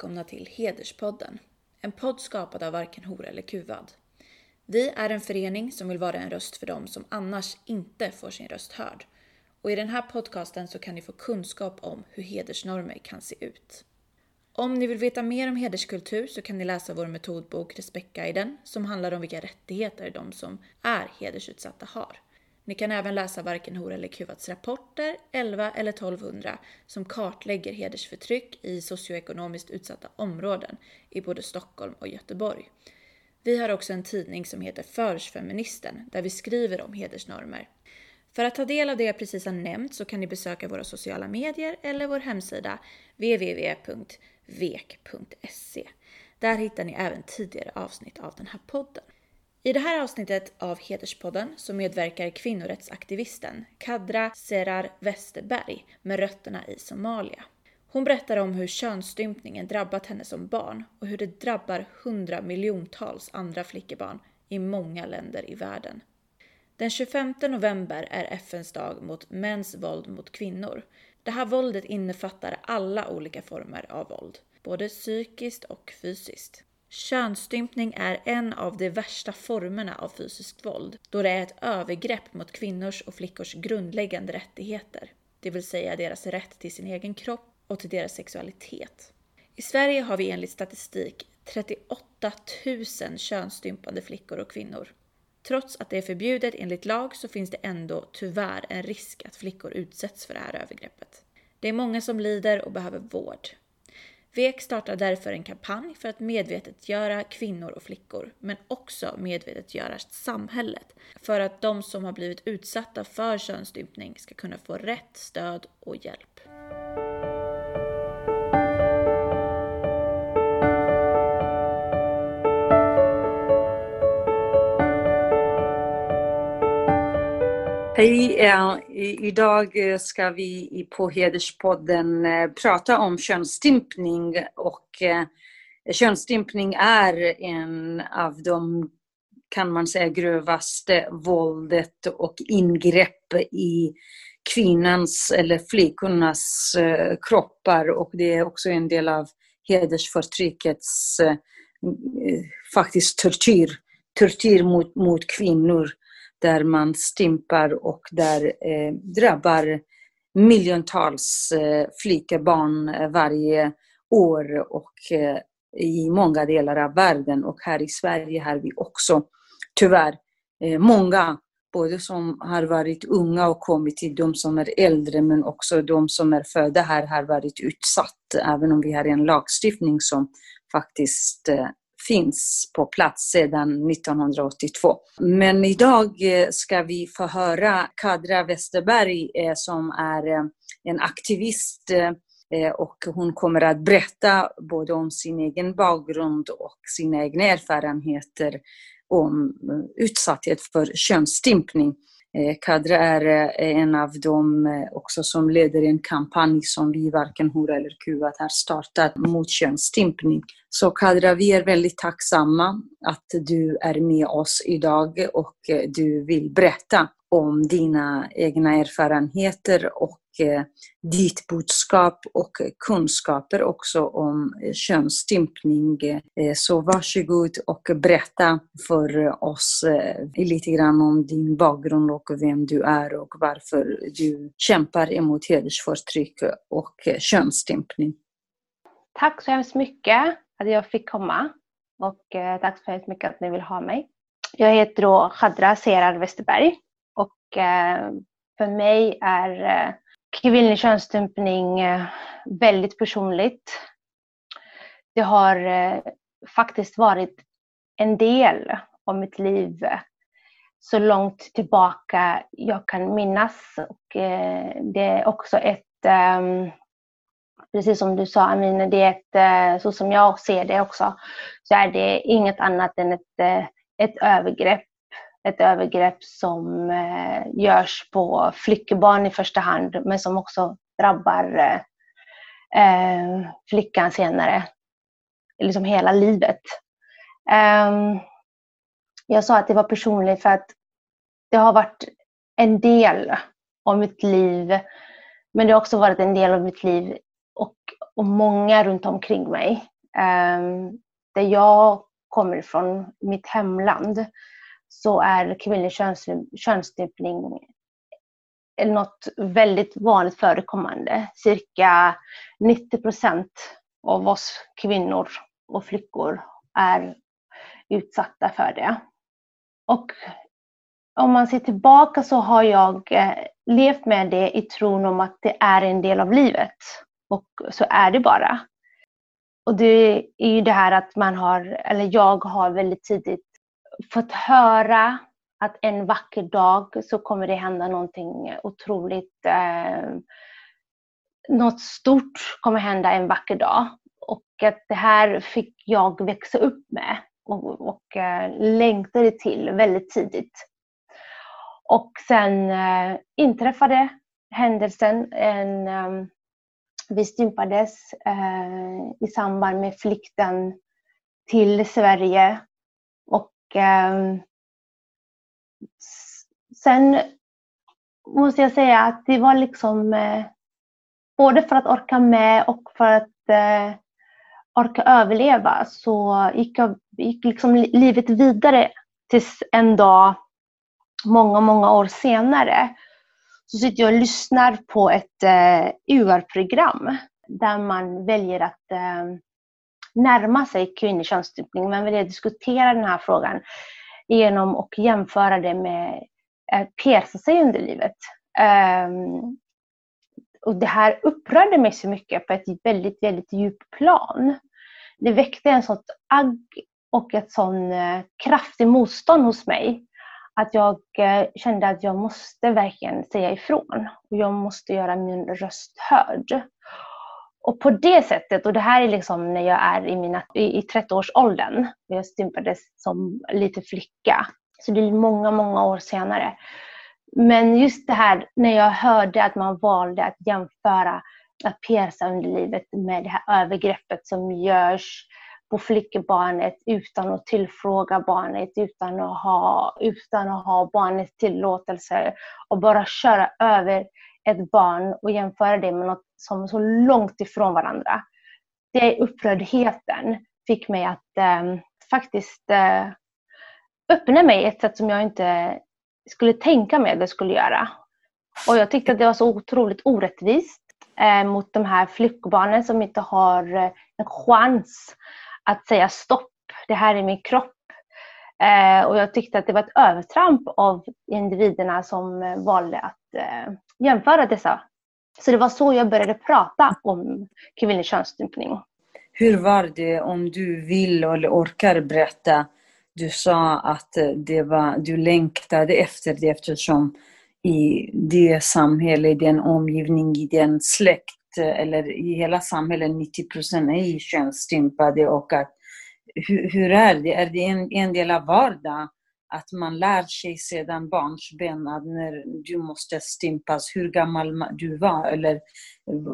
välkomna till Hederspodden. En podd skapad av varken hora eller kuvad. Vi är en förening som vill vara en röst för dem som annars inte får sin röst hörd. Och i den här podcasten så kan ni få kunskap om hur hedersnormer kan se ut. Om ni vill veta mer om hederskultur så kan ni läsa vår metodbok Respektguiden som handlar om vilka rättigheter de som är hedersutsatta har. Ni kan även läsa Varken hora eller kuvats rapporter 11 eller 1200 som kartlägger hedersförtryck i socioekonomiskt utsatta områden i både Stockholm och Göteborg. Vi har också en tidning som heter Försfeministen, där vi skriver om hedersnormer. För att ta del av det jag precis har nämnt så kan ni besöka våra sociala medier eller vår hemsida www.vek.se. Där hittar ni även tidigare avsnitt av den här podden. I det här avsnittet av Hederspodden så medverkar kvinnorättsaktivisten Kadra Serar Westerberg med rötterna i Somalia. Hon berättar om hur könsstympningen drabbat henne som barn och hur det drabbar hundra miljontals andra flickebarn i många länder i världen. Den 25 november är FNs dag mot mäns våld mot kvinnor. Det här våldet innefattar alla olika former av våld, både psykiskt och fysiskt. Könsstympning är en av de värsta formerna av fysiskt våld då det är ett övergrepp mot kvinnors och flickors grundläggande rättigheter, det vill säga deras rätt till sin egen kropp och till deras sexualitet. I Sverige har vi enligt statistik 38 000 könsstympade flickor och kvinnor. Trots att det är förbjudet enligt lag så finns det ändå tyvärr en risk att flickor utsätts för det här övergreppet. Det är många som lider och behöver vård. VEK startar därför en kampanj för att medvetetiggöra kvinnor och flickor, men också medvetetiggöra samhället för att de som har blivit utsatta för könsstympning ska kunna få rätt stöd och hjälp. Hej! Eh, idag eh, ska vi på Hederspodden eh, prata om könsstympning och könsstympning är en av de, kan man säga, grövaste våldet och ingrepp i kvinnans eller flickornas kroppar och det är också en del av hedersförtryckets faktiskt tortyr, tortyr mot, mot kvinnor där man stympar och där eh, drabbar miljontals eh, flickebarn eh, varje år och eh, i många delar av världen. Och här i Sverige har vi också tyvärr eh, många, både som har varit unga och kommit till de som är äldre, men också de som är födda här har varit utsatt, även om vi har en lagstiftning som faktiskt eh, finns på plats sedan 1982. Men idag eh, ska vi få höra Kadra Westerberg eh, som är eh, en aktivist och hon kommer att berätta både om sin egen bakgrund och sina egna erfarenheter om utsatthet för könsstympning. Eh, Kadra är eh, en av dem eh, också som leder en kampanj som vi varken Hora eller Kuvat har startat mot könsstympning. Så Kadra, vi är väldigt tacksamma att du är med oss idag och du vill berätta om dina egna erfarenheter och eh, ditt budskap och kunskaper också om könsstympning. Eh, så varsågod och berätta för oss eh, lite grann om din bakgrund och vem du är och varför du kämpar emot hedersförtryck och könsstympning. Tack så hemskt mycket att jag fick komma och tack så hemskt mycket att ni vill ha mig. Jag heter då Khadra Serar Westerberg och eh, för mig är eh, kvinnlig könsstympning eh, väldigt personligt. Det har eh, faktiskt varit en del av mitt liv eh, så långt tillbaka jag kan minnas. Och eh, det är också ett, ehm, precis som du sa Amina, det är ett, så som jag ser det också, så är det inget annat än ett, ett övergrepp ett övergrepp som eh, görs på flickebarn i första hand men som också drabbar eh, eh flickan senare, liksom hela livet. Eh, jag sa att det var personligt för att det har varit en del av mitt liv men det har också varit en del av mitt liv och och många runt omkring mig. Eh, där jag kommer ifrån, mitt hemland, så är kvinnlig köns, könsstympning något väldigt vanligt förekommande. Cirka 90 procent av oss kvinnor och flickor är utsatta för det. Och om man ser tillbaka så har jag eh, levt med det i tron om att det är en del av livet. Och så är det bara. Och det är ju det här att man har, eller jag har väldigt tidigt fått höra att en vacker dag så kommer det hända någonting otroligt, eh, något stort kommer hända en vacker dag. Och att det här fick jag växa upp med och, och eh, längtade till väldigt tidigt. Och sen eh, inträffade händelsen. En, eh, vi stympades eh, i samband med flykten till Sverige. Eh, sen måste jag säga att det var liksom eh, både för att orka med och för att eh, orka överleva så gick, jag, gick liksom livet vidare tills en dag många, många år senare så sitter jag och lyssnar på ett eh, UR-program där man väljer att eh, närma sig kvinnlig könsstympning. Man vill diskutera den här frågan genom att jämföra det med att pierca sig under livet. Ehm, och det här upprörde mig så mycket på ett väldigt, väldigt djupt plan. Det väckte en sån agg och ett sån eh, kraftig motstånd hos mig att jag eh, kände att jag måste verkligen säga ifrån. Och jag måste göra min röst hörd. Och på det sättet, och det här är liksom när jag är i, mina, i, i 30-årsåldern, jag stympades som liten flicka. Så det är många, många år senare. Men just det här när jag hörde att man valde att jämföra att pierca underlivet med det här övergreppet som görs på flickebarnet utan att tillfråga barnet, utan att ha, utan att ha barnets tillåtelse och bara köra över ett barn och jämföra det med något som så långt ifrån varandra. Det upprördheten fick mig att eh, faktiskt eh, öppna mig ett sätt som jag inte skulle tänka mig att jag skulle göra. Och jag tyckte att det var så otroligt orättvist eh, mot de här flickbarnen som inte har eh, en chans att säga stopp, det här är min kropp. Eh, och jag tyckte att det var ett övertramp av individerna som eh, valde att eh, jämföra dessa. Så det var så jag började prata om kvinnlig könsstympning. Hur var det, om du vill eller orkar berätta? Du sa att det var, du längtade efter det eftersom i det samhälle, i den omgivning, i den släkt eller i hela samhället 90 procent är könsstympade och att hur, hur, är det? Är det en, en del av vardagen att man lär sig sedan barnsben att när du måste stympas, hur gammal du var eller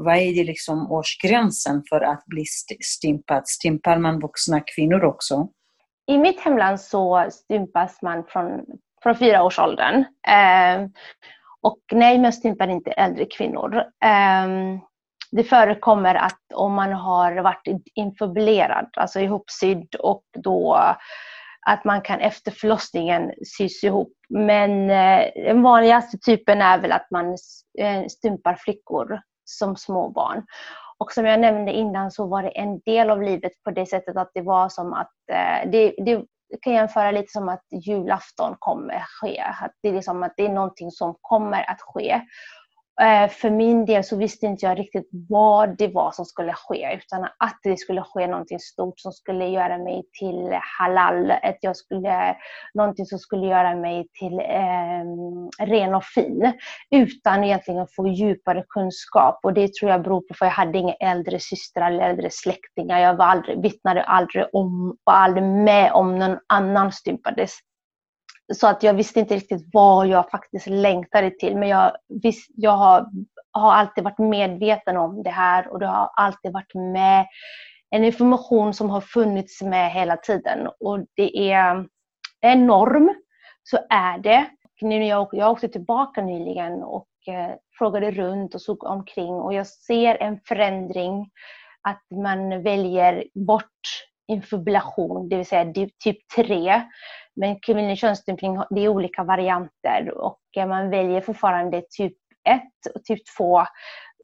vad är det liksom årsgränsen för att bli stympad? Stympar man vuxna kvinnor också? I mitt hemland så stympas man från, från fyra års åldern. Eh, och nej, man stympar inte äldre kvinnor. Eh, det förekommer att om man har varit infibulerad, alltså ihopsydd och då att man kan efter förlossningen sys ihop. Men eh, den vanligaste typen är väl att man eh, stympar flickor som små barn. Och som jag nämnde innan så var det en del av livet på det sättet att det var som att eh, det, det kan jämföra lite som att julafton kommer ske. Att det är liksom att det är någonting som kommer att ske. Eh, för min del så visste inte jag riktigt vad det var som skulle ske utan att det skulle ske någonting stort som skulle göra mig till halal, att jag skulle, någonting som skulle göra mig till eh, ren och fin utan egentligen få djupare kunskap och det tror jag beror på för jag hade inga äldre systrar eller äldre släktingar. Jag var aldrig, vittnade aldrig om, var aldrig med om någon annan stympades så att jag visste inte riktigt vad jag faktiskt längtade till. Men jag, visst, jag har, har alltid varit medveten om det här och det har alltid varit med en information som har funnits med hela tiden. Och det är en norm, så är det. Nu när jag, jag åkte tillbaka nyligen och eh, frågade runt och såg omkring och jag ser en förändring att man väljer bort infibulation, det vill säga typ 3. Men kvinnlig könsstympning det är olika varianter och eh, man väljer fortfarande typ 1 och typ 2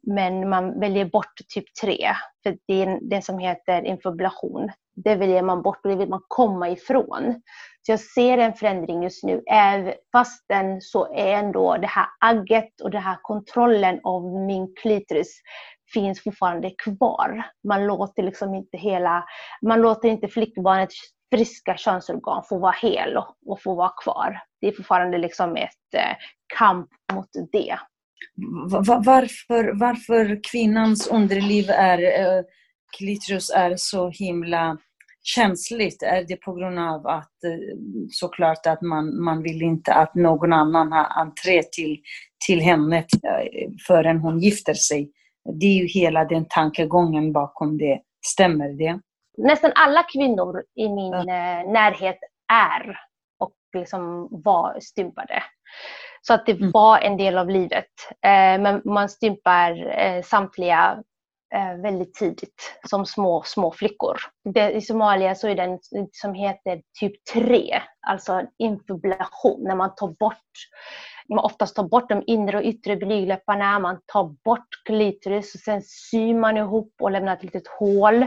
men man väljer bort typ 3 för det är det som heter infibulation. Det väljer man bort och det vill man komma ifrån. Så jag ser en förändring just nu. Fastän så är ändå det här agget och den här kontrollen av min klitoris finns fortfarande kvar. Man låter liksom inte hela, man låter inte flickbarnet friska könsorgan får vara hel och, och få vara kvar. Det är fortfarande liksom ett eh, kamp mot det. Varför, varför kvinnans underliv är, eh, klitoris är så himla känsligt? Är det på grund av att eh, såklart att man, man vill inte att någon annan har entré till, till henne eh, förrän hon gifter sig? Det är ju hela den tankegången bakom det. Stämmer det? Nästan alla kvinnor i min. Eh, närhet är och liksom var stympade. Så att det mm. var en del av livet. Eh, men man stympar eh, samtliga väldigt tidigt som små, små flickor. I Somalia så är den som heter typ 3, alltså infibulation, när man tar bort man oftast tar bort de inre och yttre blygdläpparna, man tar bort klitoris och sen syr man ihop och lämnar ett litet hål.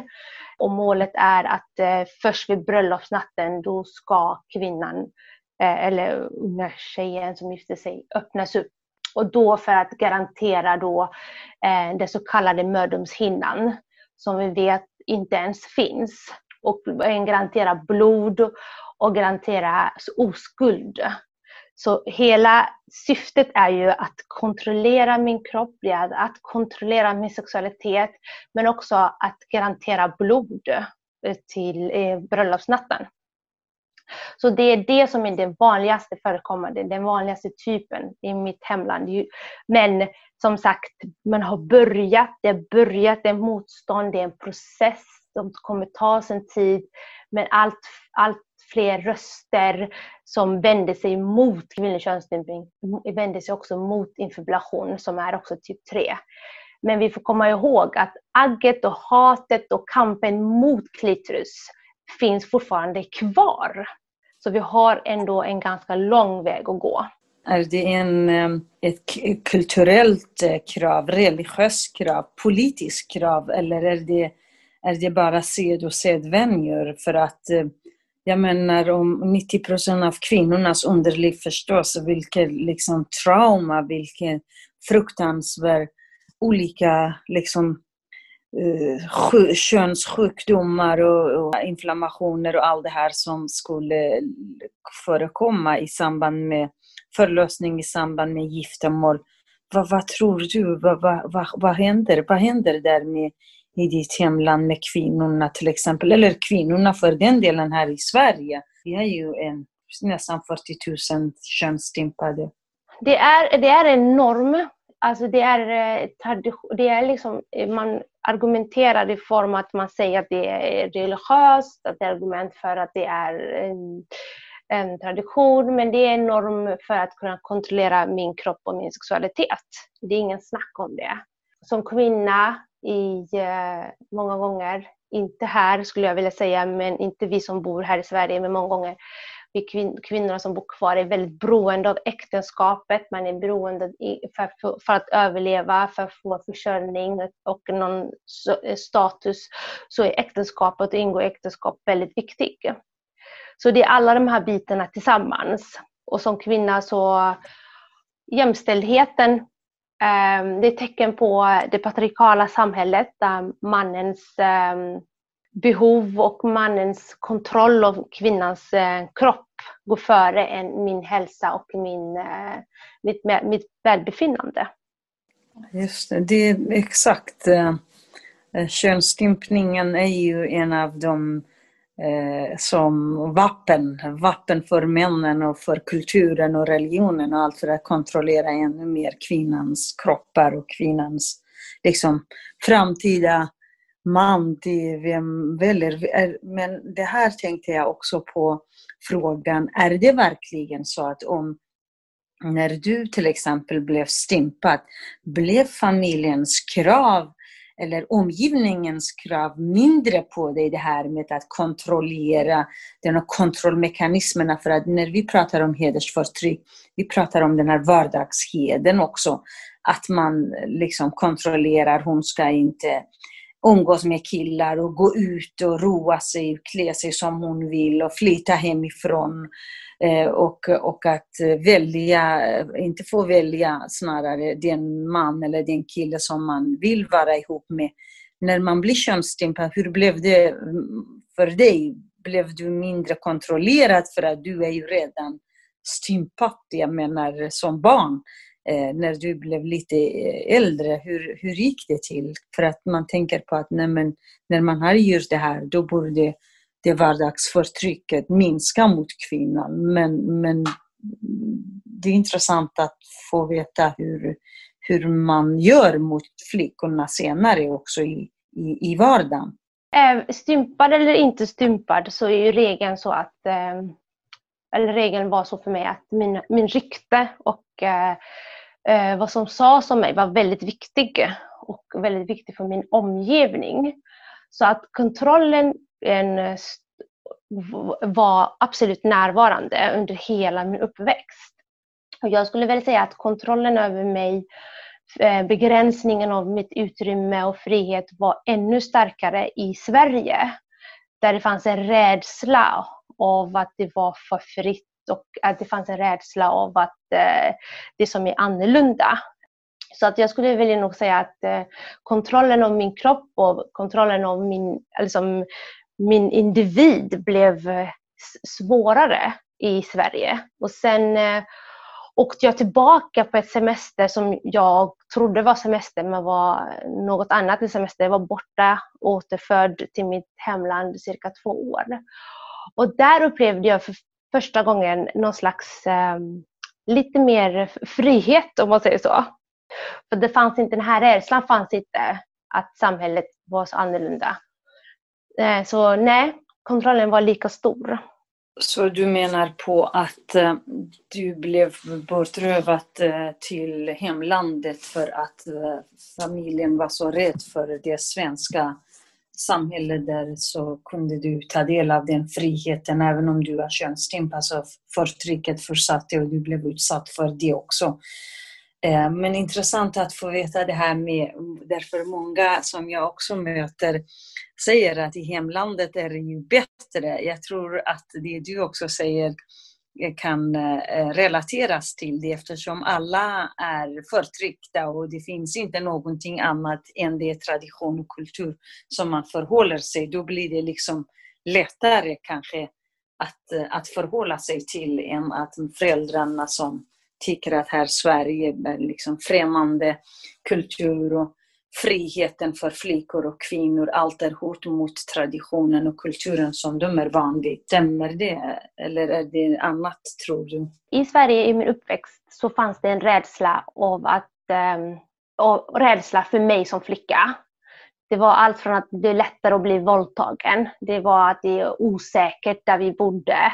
Och målet är att eh, först vid bröllopsnatten då ska kvinnan eh, eller unga tjejen som gifter sig öppnas upp. Och då för att garantera då eh, den så kallade mödomshinnan som vi vet inte ens finns. Och garantera blod och garantera oskuld. Så hela syftet är ju att kontrollera min kropp, att kontrollera min sexualitet, men också att garantera blod eh, till eh, bröllopsnatten. Så det är det som är det vanligaste förekommande, den vanligaste typen i mitt hemland. Men som sagt, man har börjat, det har börjat det är motstånd, det är en process som kommer ta sin tid. Men allt, allt fler röster som vänder sig mot kvinnlig könsstympning vänder sig också mot infibulation som är också typ 3. Men vi får komma ihåg att agget och hatet och kampen mot klitoris finns fortfarande kvar. Så vi har ändå en ganska lång väg att gå. Är det en, eh, ett kulturellt eh, krav, religiöst krav, politiskt krav eller är det, är det bara sed och sedvänjor? För att eh, jag menar om 90 procent av kvinnornas underliv förstås, vilket liksom trauma, vilken fruktansvärd olika liksom eh, könssjukdomar och, och, inflammationer och allt det här som skulle förekomma i samband med förlösning, i samband med giftermål. Vad, vad tror du? Vad, vad, vad, vad, händer? vad händer där med i ditt hemland med kvinnorna till exempel, eller kvinnorna för den delen här i Sverige. Vi har ju en, nästan 40 000 könsstympade. Det är, det är en norm. Alltså det är, eh, det är liksom, eh, man argumenterar i form att man säger att det är religiöst, att det är argument för att det är en, en tradition, men det är en norm för att kunna kontrollera min kropp och min sexualitet. Det är ingen snack om det. Som kvinna i eh, många gånger, inte här skulle jag vilja säga, men inte vi som bor här i Sverige, men många gånger vi kvin kvinnorna som bor kvar är väldigt beroende av äktenskapet. Man är beroende för, för, för, att överleva, för att få försörjning och någon status. Så är äktenskapet och ingå äktenskap väldigt viktigt. Så det är alla de här bitarna tillsammans. Och som kvinna så jämställdheten Ehm, det är tecken på det patriarkala samhället där mannens ehm, behov och mannens kontroll av kvinnans eh, kropp går före än min hälsa och min, eh, mitt, mitt välbefinnande. Just det, det är exakt. Eh, eh könsstympningen är ju en av de eh, som vapen, vapen för männen och för kulturen och religionen och allt för att kontrollera ännu mer kvinnans kroppar och kvinnans liksom, framtida man till vem väljer. Men det här tänkte jag också på frågan, är det verkligen så att om när du till exempel blev stympad, blev familjens krav eller omgivningens krav mindre på dig, det här med att kontrollera den här kontrollmekanismerna. För att när vi pratar om hedersförtryck, vi pratar om den här vardagsheden också. Att man liksom kontrollerar, hon ska inte umgås med killar och gå ut och roa sig, klä sig som hon vill och flytta hemifrån. Eh, och, och att välja, inte få välja snarare den man eller den kille som man vill vara ihop med. När man blir könsstympad, hur blev det mm, för dig? Blev du mindre kontrollerad för att du är ju redan stympad, jag menar som barn. Eh, när du blev lite eh, äldre, hur, hur gick det till? För att man tänker på att nej, men, när man har gjort det här, då borde det vardagsförtrycket minska mot kvinnan. Men, men det är intressant att få veta hur, hur man gör mot flickorna senare också i, i, i vardagen. Eh, stympad eller inte stympad så är ju regeln så att eh, eller regeln var så för mig att min, min rykte och eh, Eh, vad som sades om mig var väldigt viktig och väldigt viktig för min omgivning. Så att kontrollen en, eh, var absolut närvarande under hela min uppväxt. Och jag skulle väl säga att kontrollen över mig, eh, begränsningen av mitt utrymme och frihet var ännu starkare i Sverige. Där det fanns en rädsla av att det var för fritt och att det fanns en rädsla av att eh, det som är annorlunda. Så att jag skulle vilja nog säga att eh, kontrollen av min kropp och kontrollen av min, liksom, min individ blev eh, svårare i Sverige. Och sen eh, åkte jag tillbaka på ett semester som jag trodde var semester men var något annat än semester. Jag var borta återförd till mitt hemland cirka två år. Och där upplevde jag för första gången någon slags eh, lite mer frihet om man säger så. För det fanns inte, den här rädslan fanns inte att samhället var så annorlunda. Eh, så nej, kontrollen var lika stor. Så du menar på att eh, du blev bortrövad eh, till hemlandet för att eh, familjen var så rädd för det svenska samhälle där så kunde du ta del av den friheten även om du var könsstympad. Alltså förtrycket fortsatte och du blev utsatt för det också. Eh, men intressant att få veta det här med, därför många som jag också möter säger att i hemlandet är det ju bättre. Jag tror att det du också säger kan eh, relateras till det eftersom alla är förtryckta och det finns inte någonting annat än det tradition och kultur som man förhåller sig. Då blir det liksom lättare kanske att, eh, att förhålla sig till än att föräldrarna som tycker att här Sverige är liksom främmande kultur och friheten för flickor och kvinnor, allt är hot mot traditionen och kulturen som de är vanligt. Stämmer det eller är det annat tror du? I Sverige i min uppväxt så fanns det en rädsla av att ehm, um, och rädsla för mig som flicka. Det var allt från att det är lättare att bli våldtagen. Det var att det är osäkert där vi bodde.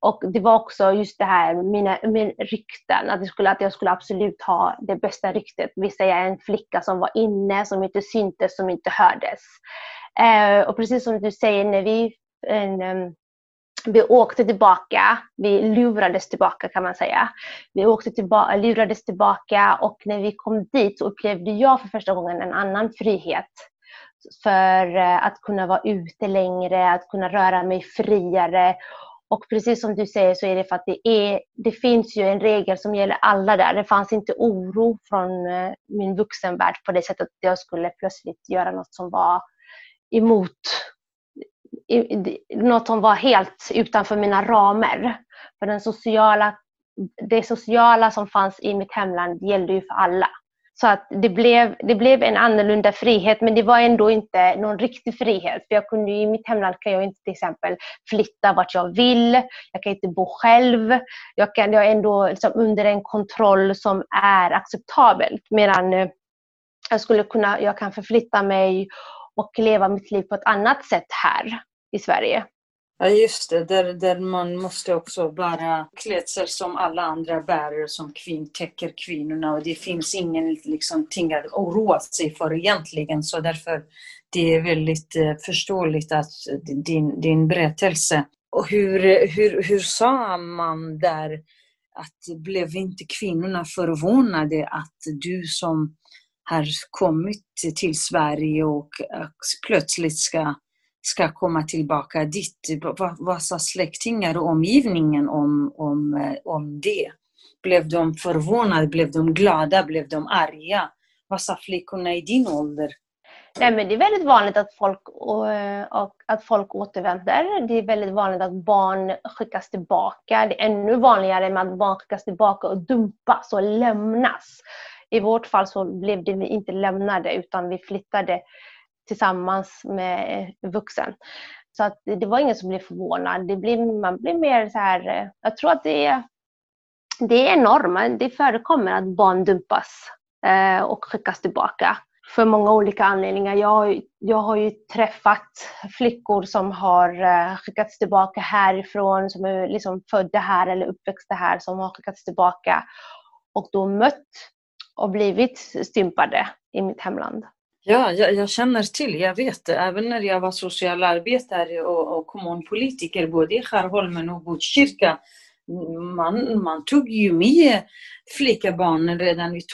Och det var också just det här, mina, min rykten, att, skulle, att jag skulle absolut ha det bästa ryktet. Vi säger en flicka som var inne, som inte syntes, som inte hördes. Eh, och precis som du säger, när vi, en, vi åkte tillbaka, vi lurades tillbaka kan man säga. Vi åkte tillbaka, lurades tillbaka och när vi kom dit så upplevde jag för första gången en annan frihet för eh, att kunna vara ute längre, att kunna röra mig friare. Och precis som du säger så är det för att det, är, det finns ju en regel som gäller alla där. Det fanns inte oro från eh, min vuxenvärld på det sättet att jag skulle plötsligt göra något som var emot något som var helt utanför mina ramar. För den sociala, det sociala som fanns i mitt hemland gällde ju för alla. Så att det blev, det blev en annorlunda frihet men det var ändå inte någon riktig frihet. För jag kunde, I mitt hemland kan jag inte till exempel flytta vart jag vill. Jag kan inte bo själv. Jag, kan, jag är ändå liksom under en kontroll som är acceptabel. Medan eh, jag, skulle kunna, jag kan förflytta mig och leva mitt liv på ett annat sätt här i Sverige. Ja, just det. Där, där man måste också bära klädsel som alla andra bärare som kvinn, täcker kvinnorna. Och det finns ingen liksom, ting att oroa sig för egentligen. Så därför det är väldigt eh, förståeligt att din, din berättelse. Och hur, hur, hur sa man där att blev inte kvinnorna förvånade att du som har kommit till Sverige och eh, plötsligt ska ska komma tillbaka dit. Vad, vad sa släktingar och omgivningen om, om, eh, om det? Blev de förvånade? Blev de glada? Blev de arga? Vad sa flickorna i din ålder? Nej, men det är väldigt vanligt att folk, och, eh, och, att folk återvänder. Det är väldigt vanligt att barn skickas tillbaka. Det är ännu vanligare med att barn skickas tillbaka och dumpas och lämnas. I vårt fall så blev det inte lämnade utan vi flyttade tillsammans med vuxen. Så att det var ingen som blev förvånad. Det blir, man blir mer så här, eh, jag tror att det är, det är normen. Det förekommer att barn dumpas eh, och skickas tillbaka för många olika anledningar. Jag, jag har ju träffat flickor som har eh, skickats tillbaka härifrån, som är liksom födda här eller uppväxta här, som har skickats tillbaka och då mött och blivit stympade i mitt hemland. Ja, jag, jag, känner till, jag vet. Även när jag var socialarbetare och, och kommunpolitiker både i Skärholmen och Botkyrka. Man, man tog ju med flickabarnen redan vid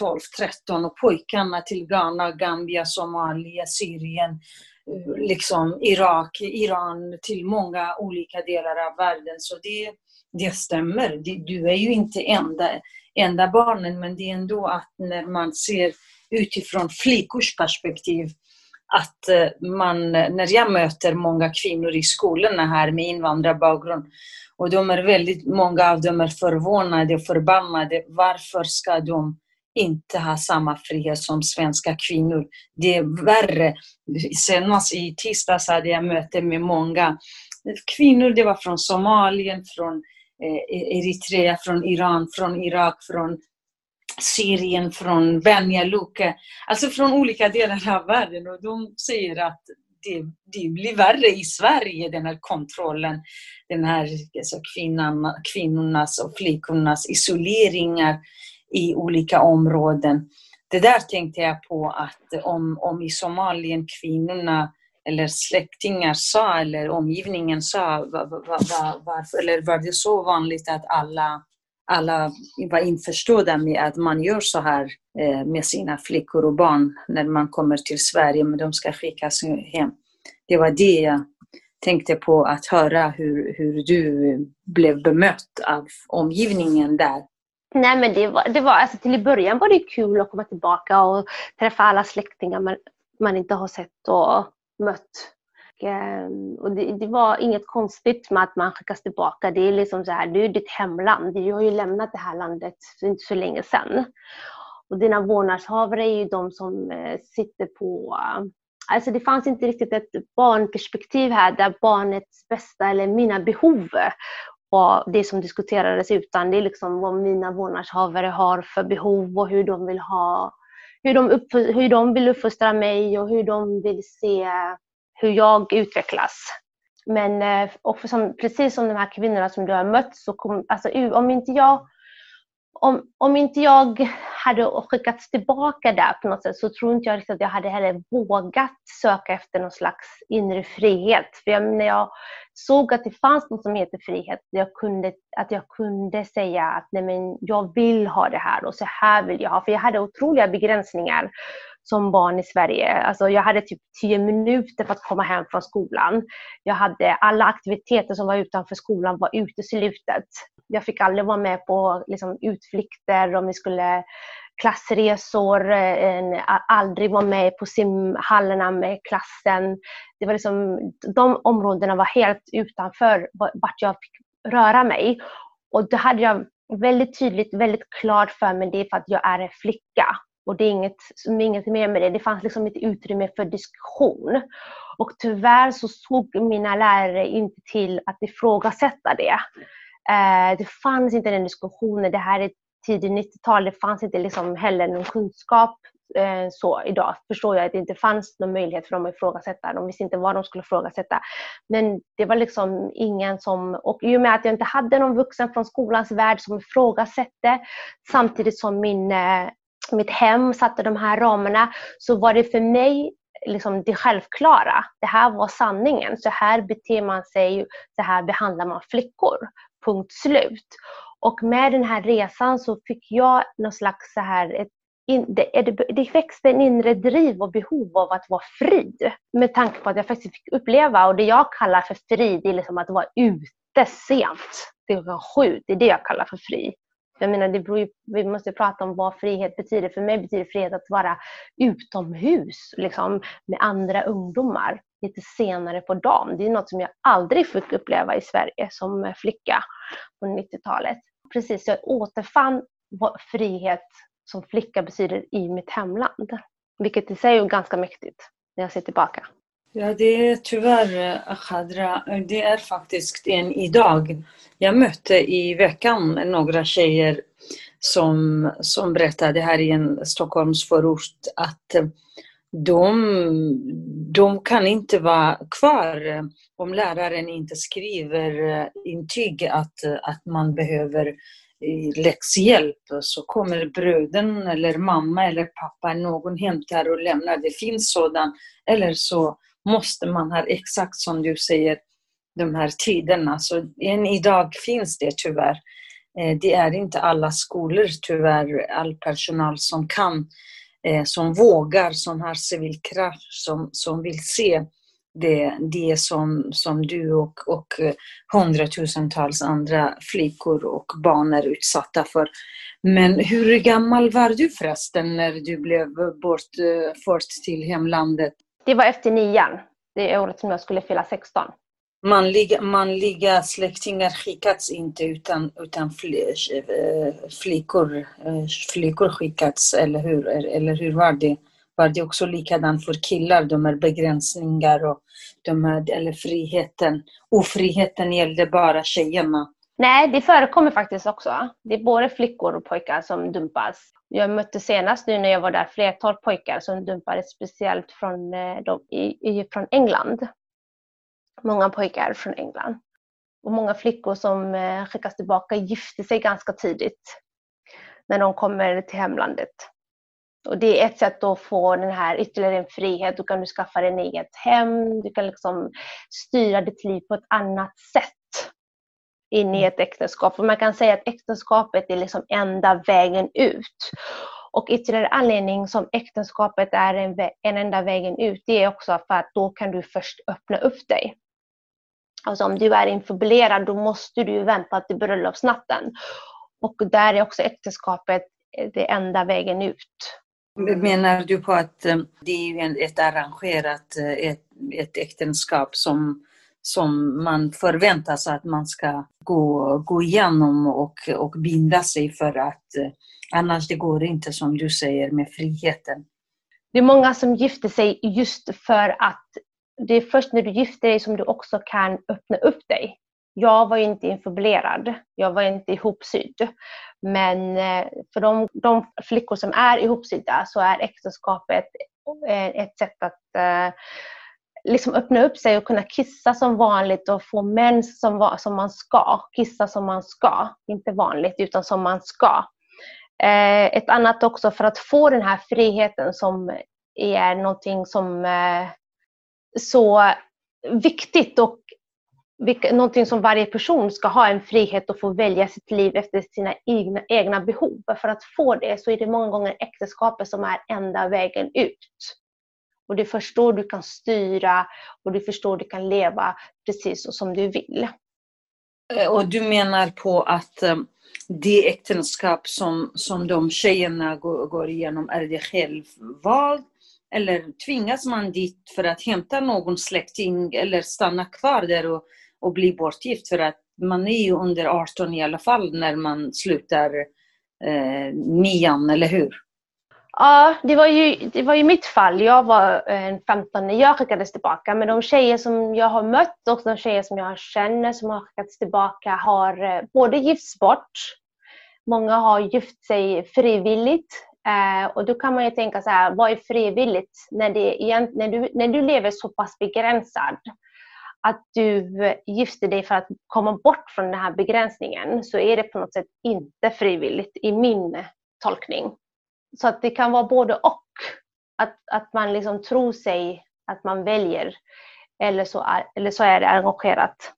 12-13 och pojkarna till Ghana, Gambia, Somalia, Syrien, liksom Irak, Iran, till många olika delar av världen. Så det, det stämmer. Du är ju inte enda, enda barnen, men det är ändå att när man ser utifrån flickors perspektiv att eh, man, när jag möter många kvinnor i skolorna här med invandrarbakgrund och de är väldigt, många av dem är förvånade och förbannade. Varför ska de inte ha samma frihet som svenska kvinnor? Det är värre. Senast i tisdags hade jag möte med många kvinnor. Det var från Somalien, från eh, e- Eritrea, från Iran, från Irak, från Syrien, från Benja Luka, alltså från olika delar av världen. Och de säger att det, det blir värre i Sverige, den här kontrollen, den här alltså kvinnan, kvinnornas och flickornas isoleringar i olika områden. Det där tänkte jag på att om, om i Somalien kvinnorna eller släktingar sa eller omgivningen sa var, var, var, varför, eller var det så vanligt att alla alla var införstådda med att man gör så här eh, med sina flickor och barn när man kommer till Sverige, men de ska skickas hem. Det var det jag tänkte på, att höra hur, hur du blev bemött av omgivningen där. Nej men det var, det var alltså till i början var det kul att komma tillbaka och träffa alla släktingar man, man inte har sett och mött. Ehm, och det, det, var inget konstigt med att man skickas tillbaka. Det är liksom så här, det är ditt hemland. Du har ju lämnat det här landet för inte så länge sedan. Och dina vårdnadshavare är ju de som eh, sitter på... Alltså det fanns inte riktigt ett barnperspektiv här där barnets bästa eller mina behov var det som diskuterades utan det är liksom vad mina vårdnadshavare har för behov och hur de vill ha hur de, upp, hur de vill uppfostra mig och hur de vill se hur jag utvecklas. Men eh, och som, precis som de här kvinnorna som du har mött, så kom, alltså, om inte jag om, om inte jag hade skickats tillbaka där på något sätt så tror inte jag riktigt att jag hade heller vågat söka efter någon slags inre frihet. För jag, när jag såg att det fanns något som heter frihet, jag kunde, att jag kunde säga att nej men, jag vill ha det här och så här vill jag ha. För jag hade otroliga begränsningar som barn i Sverige. Alltså jag hade typ 10 minuter för att komma hem från skolan. Jag hade alla aktiviteter som var utanför skolan var uteslutet. Jag fick aldrig vara med på liksom, utflykter om vi skulle klassresor, en, aldrig vara med på simhallarna med klassen. Det var liksom, de områdena var helt utanför vart jag fick röra mig. Och det hade jag väldigt tydligt, väldigt klart för mig, det är för att jag är en flicka. Och det är inget, inget mer med det. Det fanns liksom ett utrymme för diskussion. Och tyvärr så såg mina lärare inte till att ifrågasätta det. Eh, det fanns inte den diskussionen. Det här är tidigt 90-tal. Det fanns inte liksom heller någon kunskap eh, så idag förstår jag att det inte fanns någon möjlighet för dem att ifrågasätta. De visste inte vad de skulle ifrågasätta. Men det var liksom ingen som... Och i och med att jag inte hade någon vuxen från skolans värld som ifrågasatte samtidigt som min, eh, mitt hem satte de här ramarna så var det för mig liksom det självklara. Det här var sanningen. Så här beter man sig, så här behandlar man flickor. Punkt slut. Och med den här resan så fick jag någon slags så här, ett in, det, det, det växte en inre driv och behov av att vara fri. Med tanke på att jag faktiskt fick uppleva, och det jag kallar för fri, det är liksom att vara ute sent. Det är sju, det är det jag kallar för fri. Jag menar, det beror ju, vi måste prata om vad frihet betyder. För mig betyder frihet att vara utomhus liksom, med andra ungdomar lite senare på dagen. Det är något som jag aldrig fick uppleva i Sverige som flicka på 90-talet. Precis, jag återfann vad frihet som flicka betyder i mitt hemland. Vilket i sig är ganska mäktigt när jag ser tillbaka. Ja, det är tyvärr, Khadra, det är faktiskt en idag. Jag mötte i veckan några tjejer som, som berättade här i en Stockholmsförort att de, de kan inte vara kvar om läraren inte skriver intyg att, att man behöver eh, läxhjälp så kommer bröden eller mamma eller pappa, någon hämtar och lämnar. Det finns sådan. Eller så måste man ha exakt som du säger, de här tiderna. Så än idag finns det tyvärr. Eh, det är inte alla skolor tyvärr, all personal som kan, eh, som vågar, som har civilkraft, som, som vill se det, det som, som du och, och hundratusentals andra flickor och barn är utsatta för. Men hur gammal var du förresten när du blev bortförd eh, till hemlandet? Det var efter nian, det året som jag skulle fylla 16. Manliga, manliga släktingar skickats inte utan, utan flickor, flickor skickats, eller hur, eller hur var det? var det också likadant för killar, de här begränsningar och de här, eller friheten. Ofriheten gällde bara tjejerna. Nej, det förekommer faktiskt också. Det är både flickor och pojkar som dumpas. Jag mötte senast nu när jag var där flertal pojkar som dumpades speciellt från, eh, de, i, från England. Många pojkar från England. Och många flickor som eh, skickas tillbaka gifter sig ganska tidigt när de kommer till hemlandet. Och det är ett sätt att få den här ytterligare en frihet. Då kan du skaffa dig ett eget hem. Du kan liksom styra ditt liv på ett annat sätt in i ett äktenskap. För man kan säga att äktenskapet är liksom enda vägen ut. Och ytterligare anledning som äktenskapet är en, en enda vägen ut, det är också för att då kan du först öppna upp dig. Alltså om du är infibulerad, då måste du vänta till bröllopsnatten. Och där är också äktenskapet eh, det enda vägen ut. Menar du på att eh, det är ett arrangerat eh, ett, ett äktenskap som, som man förväntar sig att man ska gå, gå igenom och, och binda sig för att eh, annars det går inte som du säger med friheten? Det är många som gifter sig just för att det är först när du gifter dig som du också kan öppna upp dig jag var inte infibulerad, jag var inte ihopsydd. Men eh, för de, de flickor som är ihopsydda så är äktenskapet eh, ett sätt att liksom öppna upp sig och kunna kissa som vanligt och få mens som, som man ska. Kissa som man ska, inte vanligt utan som man ska. Eh, ett annat också för att få den här friheten som är någonting som är så viktigt och någonting som varje person ska ha en frihet att få välja sitt liv efter sina egna, egna behov. För att få det så är det många gånger äktenskapet som är enda vägen ut. Och det är först då du kan styra och du förstår du kan leva precis som du vill. Eh, och du menar på att eh, det äktenskap som, som de tjejerna går, går igenom, är det självvalt? Eller tvingas man dit för att hämta någon släkting eller stanna kvar där och och bli bortgift för att man är ju under 18 i alla fall när man slutar eh, nian, eller hur? Ja, det var, ju, det var ju mitt fall. Jag var eh, 15 när jag skickades tillbaka. Men de tjejer som jag har mött och de tjejer som jag känner som har skickats tillbaka har eh, både gifts bort. Många har gift sig frivilligt eh, och då kan man ju tänka så här, vad är frivilligt när, det, när, du, när du lever så pass begränsad? Att du gifter dig för att komma bort från den här begränsningen så är det på något sätt inte frivilligt i min tolkning. Så att det kan vara både och. Att, att man liksom tror sig att man väljer eller så är, eller så är det engagerat.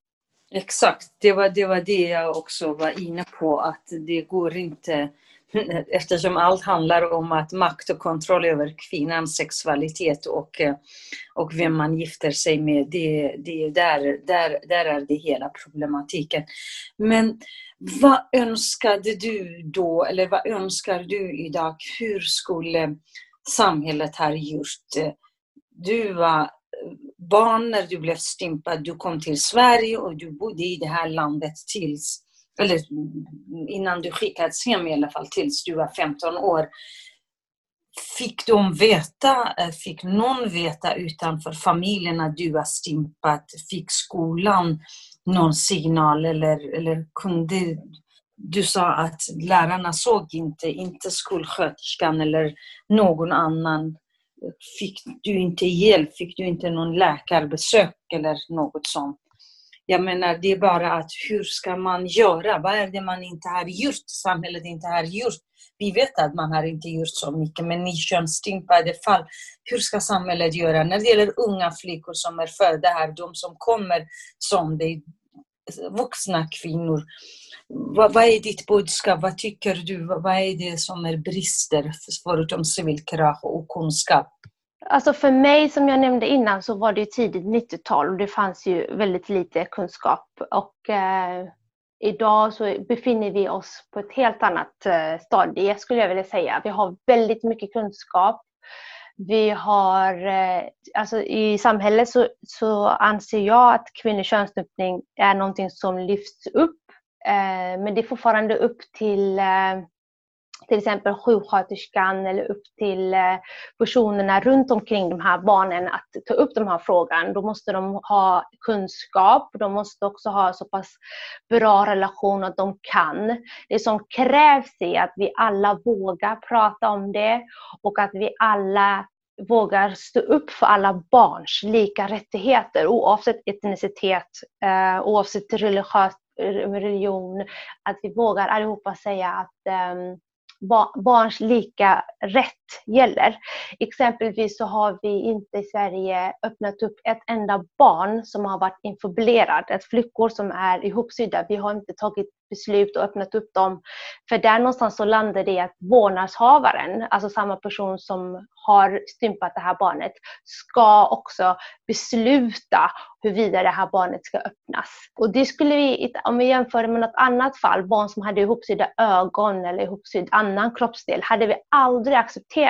Exakt, det var, det var det jag också var inne på, att det går inte eftersom allt handlar om att makt och kontroll över kvinnans sexualitet och, och vem man gifter sig med, det, det där, där, där är det hela problematiken. Men vad önskade du då, eller vad önskar du idag? Hur skulle samhället ha gjort? Eh, du var eh, barn när du blev stympad, du kom till Sverige och du bodde i det här landet tills, eller mm, innan du skickades hem i alla fall, tills du var 15 år. Fick de veta, eh, fick någon veta utanför familjen att du var stympad? Fick skolan någon signal eller, eller kunde du sa att lärarna såg inte, inte skolsköterskan eller någon annan fick du inte hjälp? Fick du inte någon läkarbesök eller något sånt? Jag menar, det är bara att hur ska man göra? Vad är det man inte har gjort? Samhället inte har gjort. Vi vet att man har inte gjort så mycket, men i könsstympade fall, hur ska samhället göra? När det gäller unga flickor som är födda här, de som kommer som det vuxna kvinnor. Vad, vad, är ditt budskap? Vad tycker du? Vad är det som är brister förutom civilkurage och kunskap? Alltså för mig, som jag nämnde innan, så var det tidigt 90-tal och det fanns ju väldigt lite kunskap. Och eh, idag så befinner vi oss på ett helt annat eh, stadie, skulle jag vilja säga. Vi har väldigt mycket kunskap. Vi har, eh, alltså i samhället så, så anser jag att kvinnlig könsstympning är någonting som lyfts upp. Eh, men det är fortfarande upp till eh, till exempel sjuksköterskan eller upp till eh, personerna runt omkring de här barnen att ta upp den här frågan. Då måste de ha kunskap, de måste också ha så pass bra relation att de kan. Det som krävs är att vi alla vågar prata om det och att vi alla vågar stå upp för alla barns lika rättigheter oavsett etnicitet, eh, oavsett religiös religion, att vi vågar allihopa säga att um, barns lika rätt gäller. Exempelvis så har vi inte i Sverige öppnat upp ett enda barn som har varit infibulerad, ett flickor som är ihopsydda. Vi har inte tagit beslut och öppnat upp dem. För där någonstans så landar det att vårdnadshavaren, alltså samma person som har stympat det här barnet, ska också besluta huruvida det här barnet ska öppnas. Och det skulle vi, om vi jämför med något annat fall, barn som hade ihopsydda ögon eller ihopsydd annan kroppsdel, hade vi aldrig accepterat.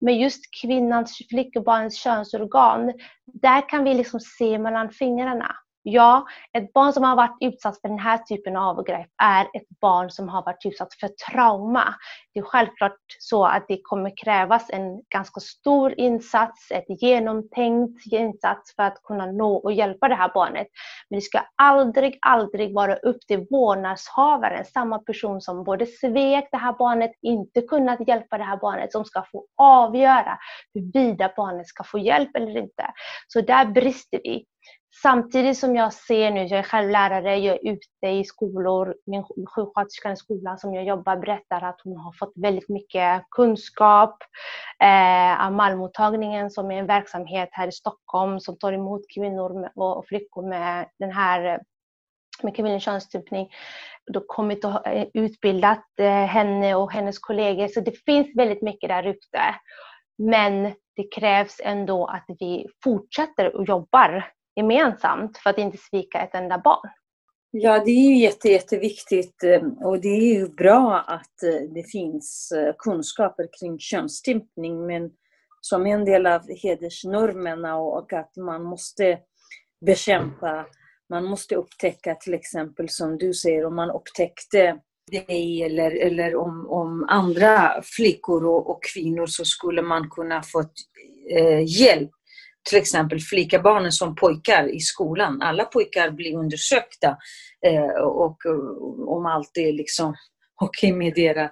Men just kvinnans, flickebarnets könsorgan, där kan vi liksom se mellan fingrarna. Ja, ett barn som har varit utsatt för den här typen av övergrepp är ett barn som har varit utsatt för trauma. Det är självklart så att det kommer krävas en ganska stor insats, ett genomtänkt insats för att kunna nå och hjälpa det här barnet. Men det ska aldrig, aldrig vara upp till vårdnadshavaren, samma person som både svek det här barnet, inte kunnat hjälpa det här barnet, som ska få avgöra huruvida barnet ska få hjälp eller inte. Så där brister vi. Samtidigt som jag ser nu, jag är själv lärare, jag är ute i skolor, min sjuksköterska i skolan som jag jobbar berättar att hon har fått väldigt mycket kunskap eh, av Malmottagningen som är en verksamhet här i Stockholm som tar emot kvinnor och flickor med den här med kvinnlig könsstympning. Då kommit och eh, utbildat eh, henne och hennes kollegor. Så det finns väldigt mycket där ute. Men det krävs ändå att vi fortsätter och jobbar gemensamt för att inte svika ett enda barn. Ja, det är ju jätte, jätteviktigt eh, och det är ju bra att eh, det finns eh, kunskaper kring könsstympning men som en del av hedersnormerna och att man måste bekämpa, man måste upptäcka till exempel som du säger, om man upptäckte dig eller, eller om, om andra flickor och, och kvinnor så skulle man kunna få eh, hjälp till exempel flickabarnen som pojkar i skolan. Alla pojkar blir undersökta eh, och eh, om allt är liksom okej okay med deras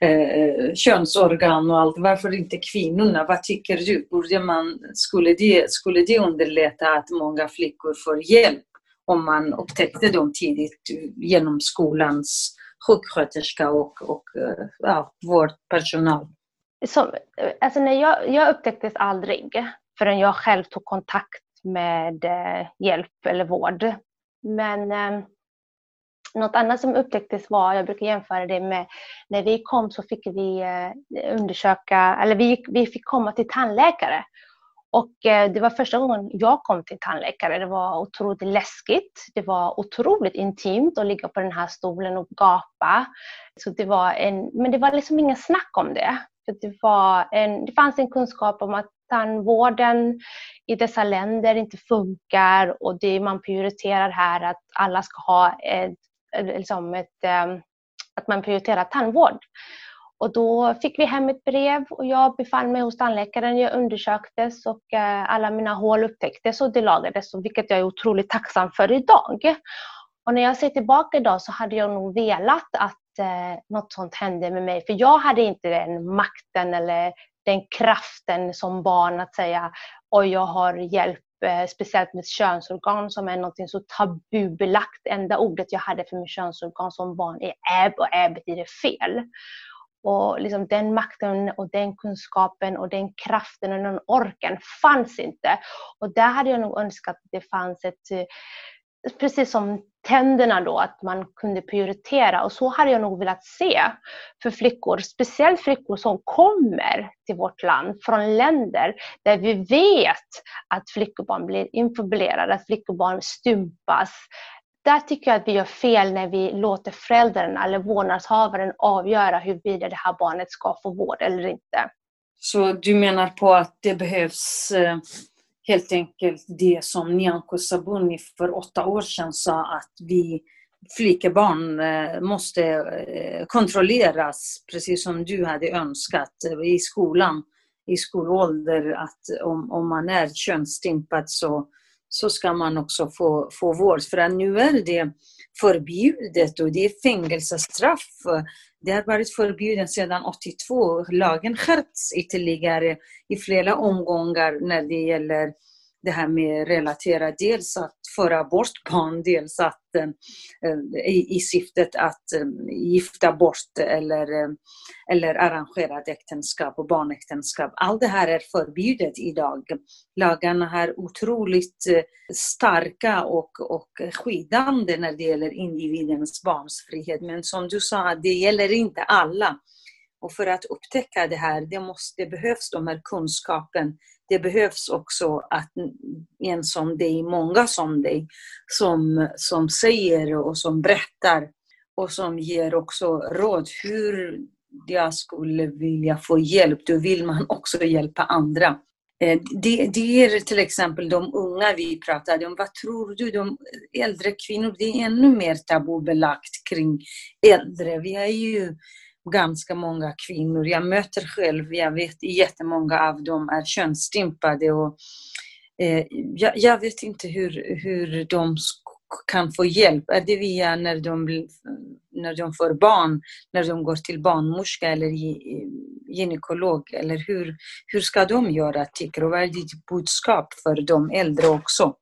eh, könsorgan och allt. Varför inte kvinnorna? Vad tycker du? Borde man, skulle, det, skulle det underlätta att många flickor får hjälp om man upptäckte dem tidigt genom skolans sjuksköterska och, och eh, ja, vårdpersonal? Som, alltså när jag, jag upptäcktes aldrig förrän jag själv tog kontakt med eh, hjälp eller vård. Men eh, något annat som upptäcktes var, jag brukar jämföra det med när vi kom så fick vi eh, undersöka, eller vi, vi fick komma till tandläkare. Och det var första gången jag kom till tandläkare. Det var otroligt läskigt. Det var otroligt intimt att ligga på den här stolen och gapa. Så det var en, men det var liksom ingen snack om det. För det, var en, det fanns en kunskap om att tandvården i dessa länder inte funkar och det man prioriterar här att alla ska ha ett, liksom ett, ehm, att man prioriterar tandvård. Och då fick vi hem ett brev och jag befann mig hos tandläkaren. Jag undersöktes och eh, alla mina hål upptäcktes och det lagades, vilket jag är otroligt tacksam för idag. Och när jag ser tillbaka idag så hade jag nog velat att eh, något sånt hände med mig. För jag hade inte den makten eller den kraften som barn att säga oj, jag har hjälp, eh, speciellt med könsorgan som är något så tabubelagt. Enda ordet jag hade för mitt könsorgan som barn är äb och äb betyder fel. Och liksom den makten och den kunskapen och den kraften och den orken fanns inte. Och där hade jag nog önskat att det fanns ett, eh, precis som tänderna då, att man kunde prioritera. Och så hade jag nog velat se för flickor, speciellt flickor som kommer till vårt land från länder där vi vet att flickobarn blir infibulerade, att flickobarn stympas, där tycker jag att vi gör fel när vi låter föräldrarna eller vårdnadshavaren avgöra huruvida det här barnet ska få vård eller inte. Så du menar på att det behövs eh, helt enkelt det som Nyamko Sabuni för åtta år sedan sa att vi flickebarn eh, måste eh, kontrolleras precis som du hade önskat eh, i skolan, i skolålder, att om, om man är könsstympad så så ska man också få, få vård. För att nu är det förbjudet och det är fängelsestraff. Det har varit förbjudet sedan 82. Lagen skärpts ytterligare i flera omgångar när det gäller det här med relatera, dels att föra bort barn, dels att eh, eh, i, i syftet att eh, gifta bort eller, eller arrangera äktenskap och barnäktenskap. Allt det här är förbjudet idag. Lagarna är otroligt starka och, och skyddande när det gäller individens barns frihet. Men som du sa, det gäller inte alla. Och för att upptäcka det här, det, måste, det behövs de här kunskapen det behövs också att en som dig, många som dig, som, som säger och som berättar och som ger också råd hur jag skulle vilja få hjälp. Då vill man också hjälpa andra. Eh, det, det är till exempel de unga vi pratade om. Vad tror du? De äldre kvinnor, det är ännu mer tabubelagt kring äldre. Vi är ju ganska många kvinnor. Jag möter själv, jag vet jättemånga av dem är könsstympade. Och, eh, jag, jag, vet inte hur, hur de kan få hjälp. Är det via när de, när de får barn, när de går till barnmorska eller gynekolog? Eller hur, hur ska de göra, tycker du? Vad är ditt budskap för de äldre också?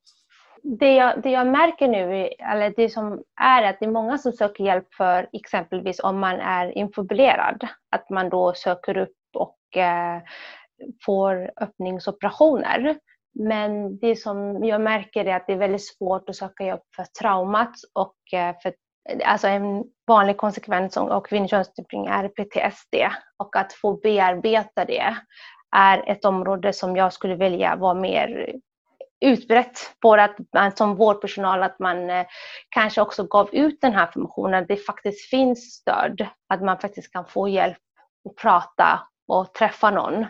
Det jag, det jag märker nu, eller det som är att det är många som söker hjälp för exempelvis om man är infibulerad. Att man då söker upp och eh, får öppningsoperationer. Men det som jag märker är att det är väldigt svårt att söka hjälp för traumat och eh, för Alltså en vanlig konsekvens av kvinnlig könsstympning är PTSD och att få bearbeta det är ett område som jag skulle vilja vara mer utbrett både att man som vårdpersonal att man eh, kanske också gav ut den här informationen, att det faktiskt finns stöd, att man faktiskt kan få hjälp och prata och träffa någon.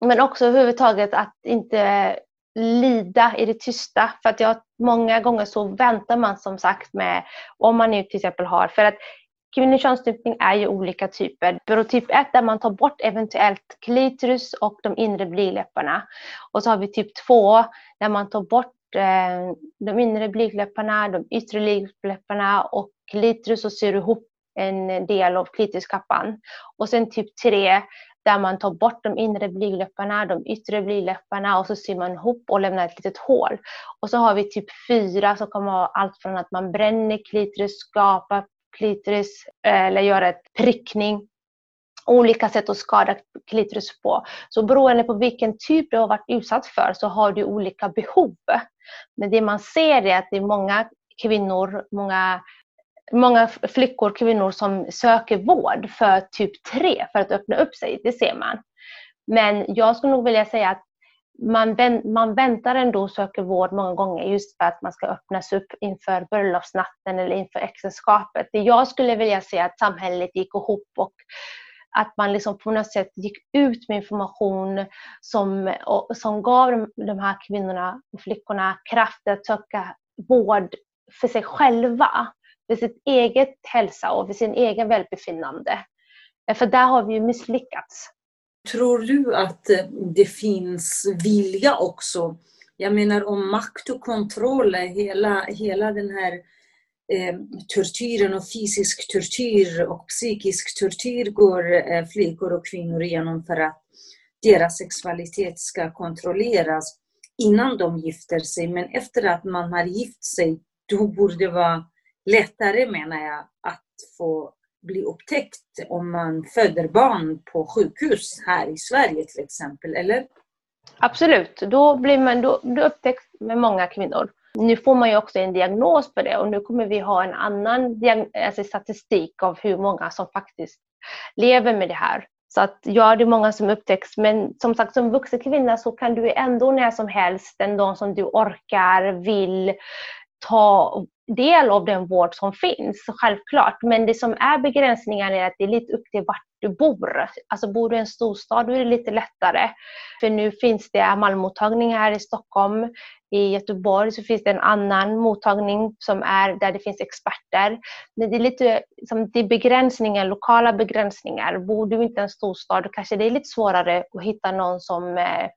Men också överhuvudtaget att inte lida i det tysta. För att jag, många gånger så väntar man som sagt med, om man nu till exempel har, för att Kvinnlig könsstympning är ju olika typer. Typ 1 där man tar bort eventuellt klitoris och de inre blygdläpparna. Och så har vi typ 2 där man tar bort eh, de inre blygdläpparna, de yttre blygdläpparna och klitoris och syr ihop en del av klitoriskappan. Och sen typ 3 där man tar bort de inre blygdläpparna, de yttre blygdläpparna och så syr man ihop och lämnar ett litet hål. Och så har vi typ 4 som kommer vara allt från att man bränner klitoris, skapar klitoris eller göra ett prickning olika sätt att skada klitoris på. Så beroende på vilken typ du har varit utsatt för så har du olika behov. Men det man ser är att det är många kvinnor, många, många flickor, kvinnor som söker vård för typ 3 för att öppna upp sig. Det ser man. Men jag skulle nog vilja säga att man, man väntar ändå och söker vård många gånger just för att man ska öppnas upp inför bröllopsnatten eller inför äktenskapet. Det jag skulle vilja se att samhället gick ihop och att man liksom på något sätt gick ut med information som, som gav de här kvinnorna och flickorna kraft att söka vård för sig själva, för sitt eget hälsa och för sin egen välbefinnande. För där har vi ju misslyckats. Tror du att eh, det finns vilja också? Jag menar om makt och kontroll, hela, hela den här eh, tortyren och fysisk tortyr och psykisk tortyr går eh, flickor och kvinnor igenom för att deras sexualitet ska kontrolleras innan de gifter sig. Men efter att man har gift sig, då borde det vara lättare menar jag att få bli upptäckt om man föder barn på sjukhus här i Sverige till exempel, eller? Absolut, då, blir man, då, då upptäcks med många kvinnor. Nu får man ju också en diagnos på det och nu kommer vi ha en annan alltså statistik av hur många som faktiskt lever med det här. Så att ja, det är många som upptäcks, men som sagt som vuxen kvinna så kan du ändå när som helst, den dag som du orkar, vill ta del av den vård som finns, självklart. Men det som är begränsningar är att det är lite upp till vart du bor. Alltså bor du i en storstad då är det lite lättare. För nu finns det Malmömottagning här i Stockholm. I Göteborg så finns det en annan mottagning som är där det finns experter. Men det är lite som det är begränsningar, lokala begränsningar. Bor du inte i en storstad då kanske det är lite svårare att hitta någon som eh,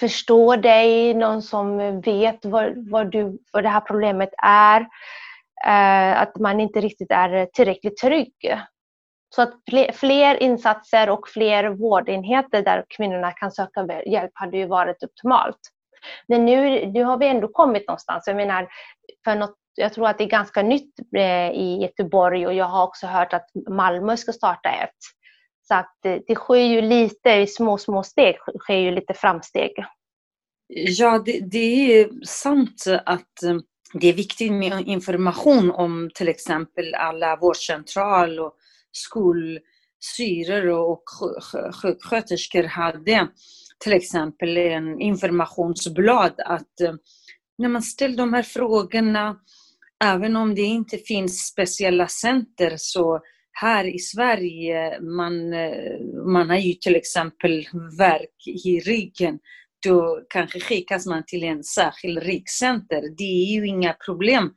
förstår dig, någon som vet vad, vad, du, vad det här problemet är. Eh, att man inte riktigt är tillräckligt trygg. Så att fler, insatser och fler vårdenheter där kvinnorna kan söka hjälp hade ju varit optimalt. Men nu, nu har vi ändå kommit någonstans. Jag menar, för något, jag tror att det är ganska nytt eh, i Göteborg och jag har också hört att Malmö ska starta ett. Så att det, det sker ju lite i små, små steg, sker ju lite framsteg. Ja, det, det är sant att eh, det är viktigt med information om till exempel alla vårdcentral och skolsyror och sjuksköterskor hade till exempel en informationsblad att eh, när man ställer de här frågorna, även om det inte finns speciella center så här i Sverige, man, eh, man har ju till exempel verk i ryggen, då kanske skickas man till en särskild ryggcenter. Det är ju inga problem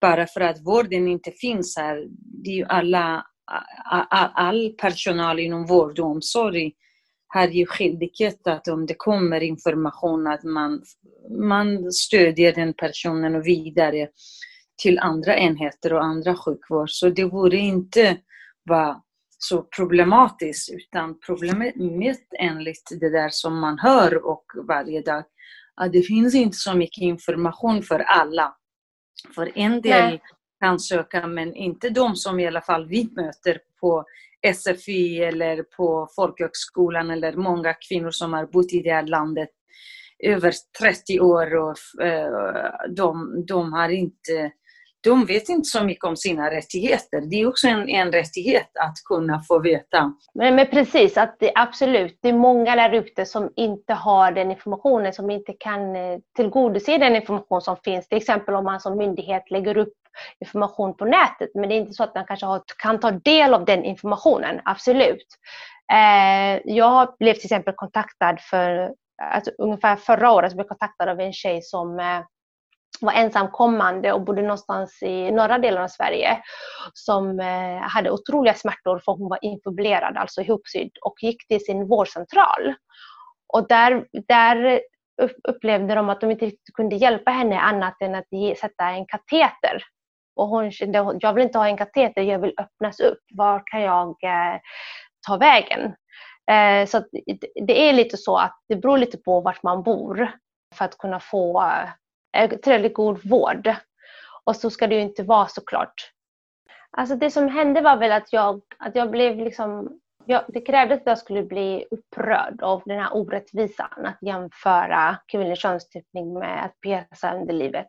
bara för att vården inte finns här. Det är ju alla, all, all personal inom vård och omsorg har ju skyldighet att om det kommer information att man, man stödjer den personen och vidare till andra enheter och andra sjukvård. Så det vore inte vara så problematiskt utan problemet enligt det där som man hör och varje dag att det finns inte så mycket information för alla. För en del Nej. kan söka men inte de som i alla fall vi möter på SFI eller på folkhögskolan eller många kvinnor som har bott i det här landet över 30 år och eh, de, de har inte de vet inte så mycket om sina rättigheter. Det är också en, en rättighet att kunna få veta. Men, men precis, att det, absolut. Det är många där ute som inte har den informationen, som inte kan eh, tillgodose den information som finns. Till exempel om man som myndighet lägger upp information på nätet, men det är inte så att man kanske har, kan ta del av den informationen. Absolut. Eh, jag blev till exempel kontaktad för alltså, ungefär förra året så blev jag kontaktad av en tjej som eh, var ensamkommande och bodde någonstans i norra delen av Sverige som eh, hade otroliga smärtor för hon var infibulerad, alltså ihopsydd och gick till sin vårdcentral. Och där, där upplevde de att de inte kunde hjälpa henne annat än att sätta en kateter Och hon kände, jag vill inte ha en kateter, jag vill öppnas upp. Var kan jag eh, ta vägen? Eh, så det är lite så att det beror lite på vart man bor för att kunna få eh, Eh, tillräckligt god vård. Och så ska det ju inte vara såklart. Alltså det som hände var väl att jag, att jag blev liksom jag, det krävdes att jag skulle bli upprörd av den här orättvisan att jämföra kvinnlig könsstympning med att pierca under livet.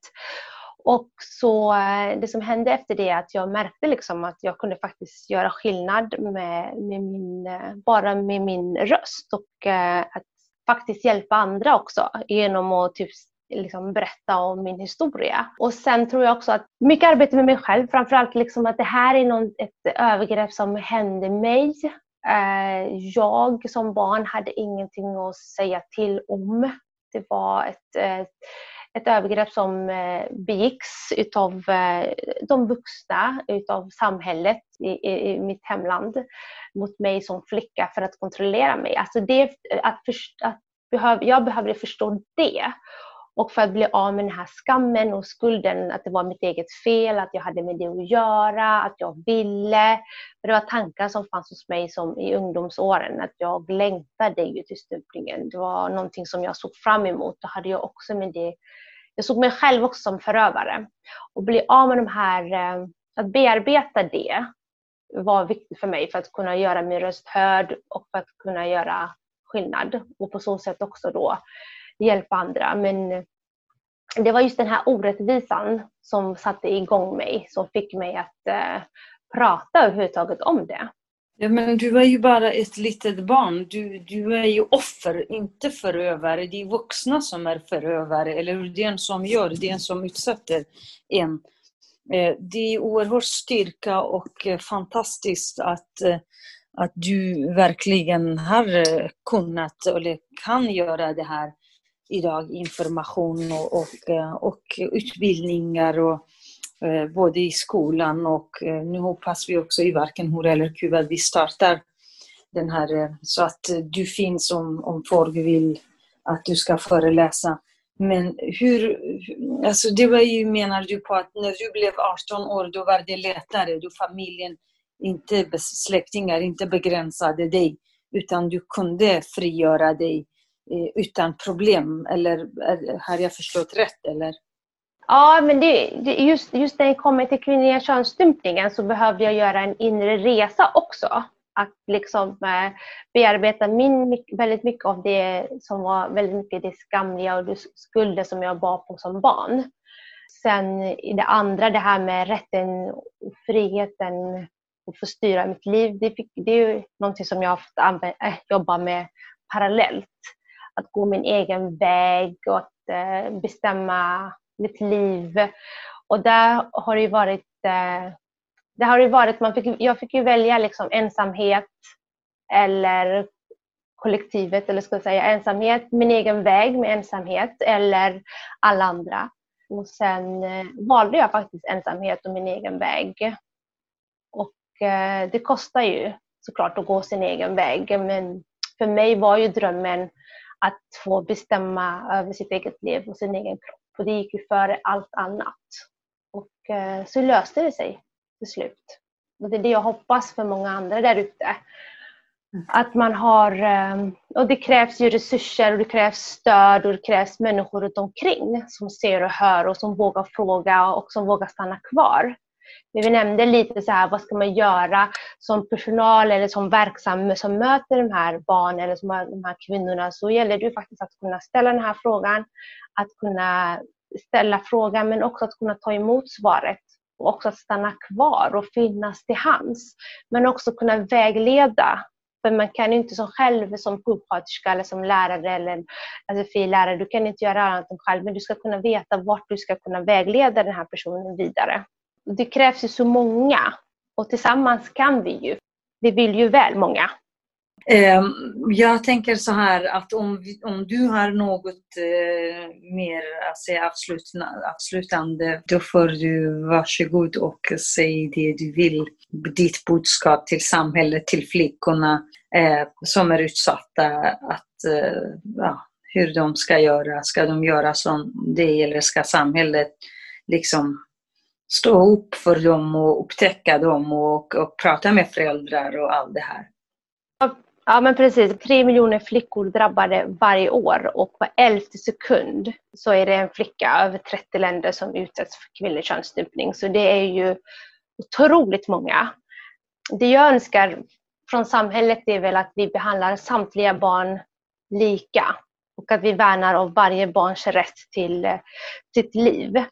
Och så eh, det som hände efter det är att jag märkte liksom att jag kunde faktiskt göra skillnad med, med min, eh, bara med min röst och att faktiskt hjälpa andra också genom att typ liksom berätta om min historia. Och sen tror jag också att mycket arbete med mig själv, framförallt liksom att det här är någon, ett övergrepp som hände mig. Eh, jag som barn hade ingenting att säga till om. Det var ett eh, ett övergrepp som eh, begicks utav eh, de vuxna, utav samhället i, i, i, mitt hemland mot mig som flicka för att kontrollera mig. Alltså det, att, att behöv, jag behövde förstå det. Och för att bli av med den här skammen och skulden att det var mitt eget fel, att jag hade med det att göra, att jag ville. För det var tankar som fanns hos mig som i ungdomsåren, att jag längtade ju till stupningen. Det var någonting som jag såg fram emot. Då hade jag också med det jag såg mig själv också som förövare. Och bli av med de här, eh, att bearbeta det var viktigt för mig för att kunna göra min röst hörd och för att kunna göra skillnad och på så sätt också då hjälpa andra. Men det var just den här orättvisan som satte igång mig, som fick mig att eh, prata överhuvudtaget om det. Ja, men du är ju bara ett litet barn. Du, du är ju offer, inte förövare. Det är vuxna som är förövare, eller den som gör, den som utsätter en. Eh, det är oerhört styrka och eh, fantastiskt att, eh, att du verkligen har kunnat eller kan göra det här idag. Information och, och, eh, och utbildningar och eh, både i skolan och eh, nu hoppas vi också i varken Hora eller Kuba att vi startar den här så att du finns om, om folk vill att du ska föreläsa. Men hur, alltså det var ju menar du på att när du blev 18 år då var det lättare, då familjen, inte släktingar, inte begränsade dig utan du kunde frigöra dig Eh, utan problem. Eller har jag förstått rätt? Eller? Ja, men det, det, just, just när det kommer till kvinnliga könsstympningen så behövde jag göra en inre resa också. Att liksom eh, bearbeta min, väldigt mycket av det som var väldigt mycket det skamliga och det skulder som jag bar på som barn. Sen i det andra, det här med rätten och friheten att få styra mitt liv. Det, fick, det är ju någonting som jag har fått äh, eh, jobba med parallellt. Att gå min egen väg och att eh, bestämma mitt liv. Och där har det varit, eh, det har varit man fick, jag fick ju välja liksom ensamhet eller kollektivet, eller ska jag säga ensamhet, min egen väg med ensamhet eller alla andra. Och sen eh, valde jag faktiskt ensamhet och min egen väg. Och eh, det kostar ju såklart att gå sin egen väg, men för mig var ju drömmen att få bestämma över sitt eget liv och sin egen kropp. För det gick ju före allt annat. Och eh, så löste det sig till slut. Och det är det jag hoppas för många andra där ute. Mm. Att man har, eh, och det krävs ju resurser och det krävs stöd och det krävs människor runt omkring som ser och hör och som vågar fråga och som vågar stanna kvar. Vi nämnde lite så här, vad ska man göra som personal eller som verksam som möter de här barnen eller som de här kvinnorna så gäller det faktiskt att kunna ställa den här frågan, att kunna ställa frågan men också att kunna ta emot svaret och också att stanna kvar och finnas till hands. Men också kunna vägleda. För man kan inte som själv som sjuksköterska eller som lärare eller SFI-lärare, du kan inte göra annat än själv, men du ska kunna veta vart du ska kunna vägleda den här personen vidare. Det krävs ju så många och tillsammans kan vi ju. Vi vill ju väl många. Ehm, jag tänker så här att om, om du har något eh, mer att säga avslutande, då får du varsågod och säg det du vill. Ditt budskap till samhället, till flickorna eh, som är utsatta, att, eh, ja, hur de ska göra. Ska de göra som det eller ska samhället liksom stå upp för dem och upptäcka dem och, och prata med föräldrar och allt det här. Ja men precis, tre miljoner flickor drabbade varje år och på elfte sekund så är det en flicka över 30 länder som utsätts för kvinnlig könsstympning. Så det är ju otroligt många. Det jag önskar från samhället är väl att vi behandlar samtliga barn lika och att vi värnar om varje barns rätt till eh, sitt liv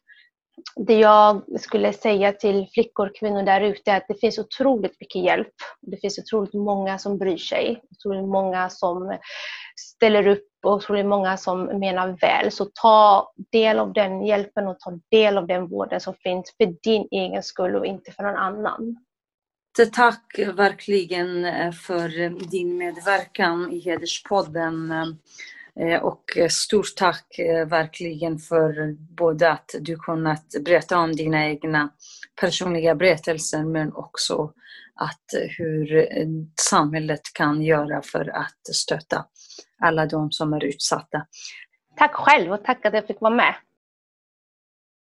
det jag skulle säga till flickor och kvinnor där ute är att det finns otroligt mycket hjälp. Det finns otroligt många som bryr sig, otroligt många som ställer upp och otroligt många som menar väl. Så ta del av den hjälpen och ta del av den vården som finns för din egen skull och inte för någon annan. Tack verkligen eh, för eh, din medverkan i Hederspodden. Eh, Eh, och stort tack eh, verkligen för både att du kunnat berätta om dina egna personliga berättelser men också att eh, hur samhället kan göra för att stötta alla de som är utsatta. Tack själv och tack att jag fick vara med.